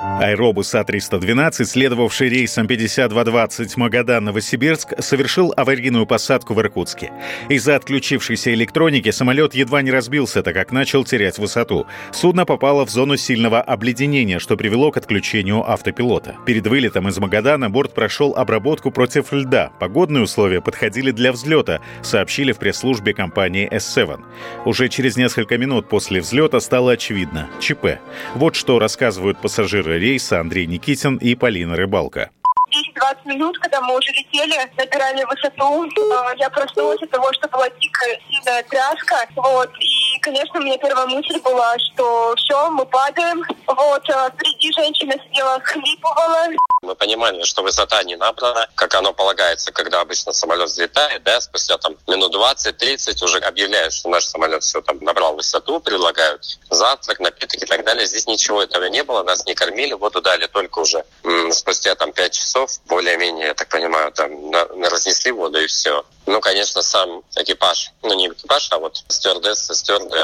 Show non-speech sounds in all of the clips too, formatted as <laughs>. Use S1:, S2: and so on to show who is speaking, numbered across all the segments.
S1: Аэробус А-312, следовавший рейсом 5220 Магадан-Новосибирск, совершил аварийную посадку в Иркутске. Из-за отключившейся электроники самолет едва не разбился, так как начал терять высоту. Судно попало в зону сильного обледенения, что привело к отключению автопилота. Перед вылетом из Магадана борт прошел обработку против льда. Погодные условия подходили для взлета, сообщили в пресс-службе компании S7. Уже через несколько минут после взлета стало очевидно – ЧП. Вот что рассказывают пассажиры рейса Андрей Никитин и Полина Рыбалка.
S2: 10-20 минут, когда мы уже летели, набирали высоту, э, я проснулась от того, что была дикая сильная тряска, вот, и, конечно, у меня первая мысль была, что все, мы падаем, вот, э, впереди женщина сидела, хлипывала,
S3: мы понимали, что высота не набрана, как оно полагается, когда обычно самолет взлетает, да, спустя там минут 20-30 уже объявляют, что наш самолет все там набрал высоту, предлагают завтрак, напиток и так далее. Здесь ничего этого не было, нас не кормили, воду дали только уже м- спустя там 5 часов, более-менее, я так понимаю, там на- разнесли воду и все. Ну, конечно, сам экипаж, ну не экипаж, а вот стюардессы, стюарды,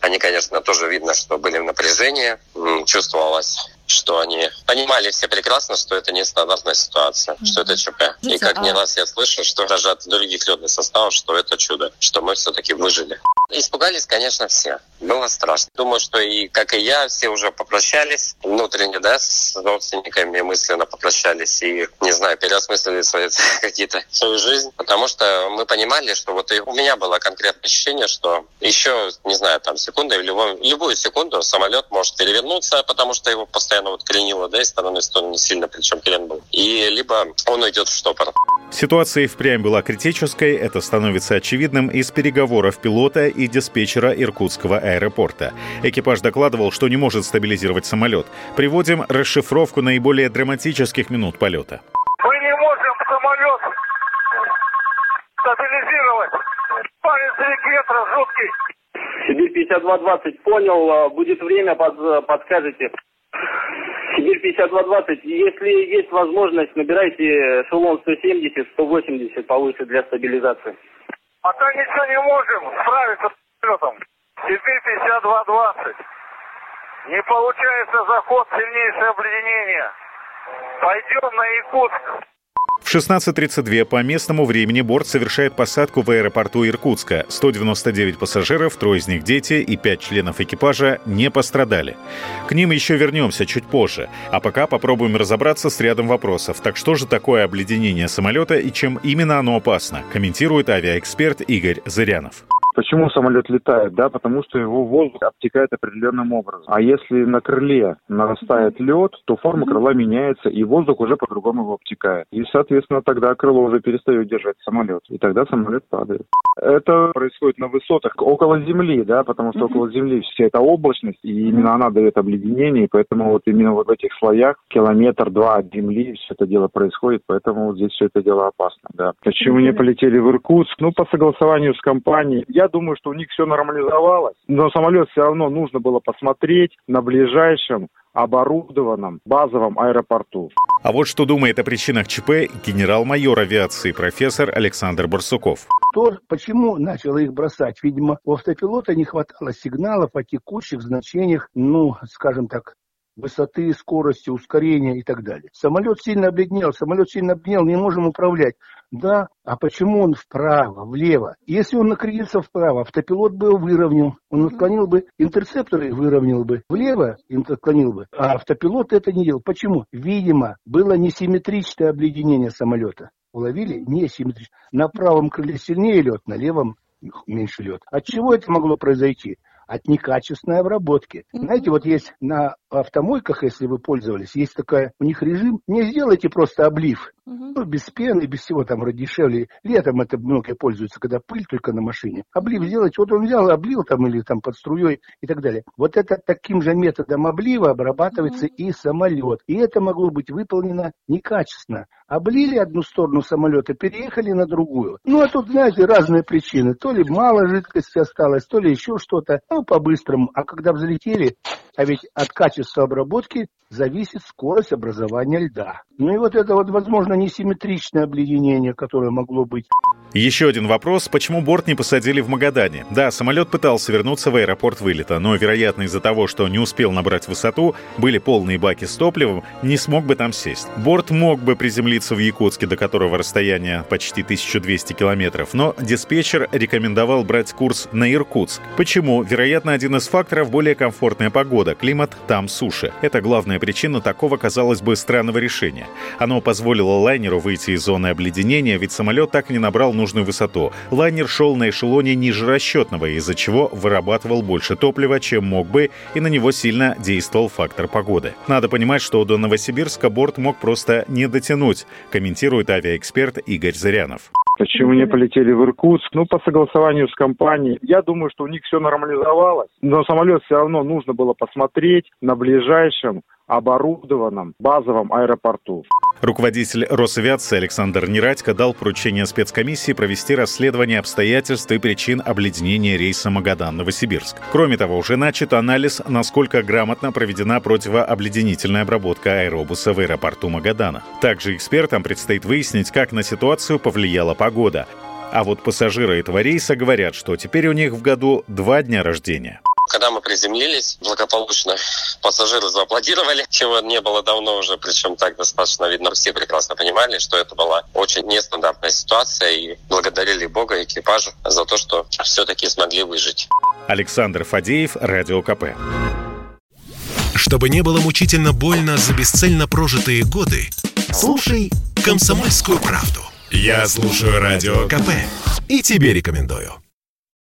S3: они, конечно, тоже видно, что были в напряжении, чувствовалось что они понимали все прекрасно, что это нестандартная ситуация, mm-hmm. что это ЧП. И как не раз я слышу, что от других летных составов, что это чудо, что мы все-таки выжили. Испугались, конечно, все. Было страшно. Думаю, что и, как и я, все уже попрощались внутренне, да, с родственниками мысленно попрощались и, не знаю, переосмыслили свои <laughs> какие-то свою жизнь, потому что мы понимали, что вот и у меня было конкретное ощущение, что еще, не знаю, там секунду или любую, любую секунду самолет может перевернуться, потому что его постоянно вот кренило, да, из стороны в сторону сильно, причем крен был. И либо он уйдет в штопор.
S1: Ситуация и впрямь была критической, это становится очевидным из переговоров пилота и диспетчера Иркутского аэропорта. Экипаж докладывал, что не может стабилизировать самолет. Приводим расшифровку наиболее драматических минут полета.
S4: Мы не можем самолет стабилизировать. Палец ветра жуткий.
S5: Сибирь 5220 понял, будет время, под, подскажете. Сибирь 5220, если есть возможность, набирайте эшелон 170, 180 повыше для стабилизации.
S4: Пока ничего не можем справиться с самолетом. Сибирь 5220. Не получается заход, сильнейшее обледенение. Пойдем на Якутск.
S1: В 16.32 по местному времени борт совершает посадку в аэропорту Иркутска. 199 пассажиров, трое из них дети и пять членов экипажа не пострадали. К ним еще вернемся чуть позже. А пока попробуем разобраться с рядом вопросов. Так что же такое обледенение самолета и чем именно оно опасно, комментирует авиаэксперт Игорь Зырянов.
S6: Почему самолет летает? Да, потому что его воздух обтекает определенным образом. А если на крыле нарастает лед, то форма крыла меняется, и воздух уже по-другому его обтекает. И, соответственно, тогда крыло уже перестает держать самолет, и тогда самолет падает. Это происходит на высотах около Земли, да, потому что около Земли вся эта облачность, и именно она дает обледенение, и поэтому вот именно вот в этих слоях километр-два от Земли все это дело происходит, поэтому вот здесь все это дело опасно, да. Почему не полетели в Иркутск? Ну, по согласованию с компанией. Я думаю, что у них все нормализовалось, но самолет все равно нужно было посмотреть на ближайшем оборудованном базовом аэропорту.
S1: А вот что думает о причинах ЧП генерал-майор авиации профессор Александр Барсуков.
S7: То, почему начало их бросать? Видимо, у автопилота не хватало сигналов о текущих значениях, ну, скажем так, высоты, скорости, ускорения и так далее. Самолет сильно обледнел, самолет сильно обледнел, не можем управлять. Да, а почему он вправо, влево? Если он накренился вправо, автопилот бы его выровнял, он отклонил бы интерцепторы, выровнял бы, влево отклонил бы, а автопилот это не делал. Почему? Видимо, было несимметричное обледенение самолета. Уловили? Несимметрично. На правом крыле сильнее лед, на левом меньше лед. От чего это могло произойти? От некачественной обработки. Знаете, вот есть на автомойках, если вы пользовались, есть такая, у них режим, не сделайте просто облив. Ну, без пены, без всего там дешевле. Летом это многие пользуются, когда пыль только на машине. Облив сделать, вот он взял, облил там или там под струей и так далее. Вот это таким же методом облива обрабатывается и самолет. И это могло быть выполнено некачественно. Облили одну сторону самолета, переехали на другую. Ну, а тут, знаете, разные причины. То ли мало жидкости осталось, то ли еще что-то. Ну, по-быстрому. А когда взлетели, А ведь от качества обработки зависит скорость образования льда. Ну и вот это вот, возможно, несимметричное обледенение, которое могло быть.
S1: Еще один вопрос. Почему борт не посадили в Магадане? Да, самолет пытался вернуться в аэропорт вылета, но, вероятно, из-за того, что не успел набрать высоту, были полные баки с топливом, не смог бы там сесть. Борт мог бы приземлиться в Якутске, до которого расстояние почти 1200 километров, но диспетчер рекомендовал брать курс на Иркутск. Почему? Вероятно, один из факторов – более комфортная погода, климат там суше. Это главная причина такого, казалось бы, странного решения. Оно позволило лайнеру выйти из зоны обледенения, ведь самолет так и не набрал нужную высоту. Лайнер шел на эшелоне ниже расчетного, из-за чего вырабатывал больше топлива, чем мог бы, и на него сильно действовал фактор погоды. Надо понимать, что до Новосибирска борт мог просто не дотянуть, комментирует авиаэксперт Игорь Зырянов.
S6: Почему не полетели в Иркутск? Ну, по согласованию с компанией. Я думаю, что у них все нормализовалось. Но самолет все равно нужно было посмотреть на ближайшем оборудованном базовом аэропорту.
S1: Руководитель Росавиации Александр Нерадько дал поручение спецкомиссии провести расследование обстоятельств и причин обледенения рейса Магадан-Новосибирск. Кроме того, уже начат анализ, насколько грамотно проведена противообледенительная обработка аэробуса в аэропорту Магадана. Также экспертам предстоит выяснить, как на ситуацию повлияла погода. А вот пассажиры этого рейса говорят, что теперь у них в году два дня рождения.
S3: Когда мы приземлились благополучно, пассажиры зааплодировали, <laughs> чего не было давно уже, причем так достаточно видно. Все прекрасно понимали, что это была очень нестандартная ситуация и благодарили Бога экипажу за то, что все-таки смогли выжить.
S1: Александр Фадеев, Радио КП.
S8: Чтобы не было мучительно больно за бесцельно прожитые годы, слушай «Комсомольскую правду». Я слушаю Радио КП и тебе рекомендую.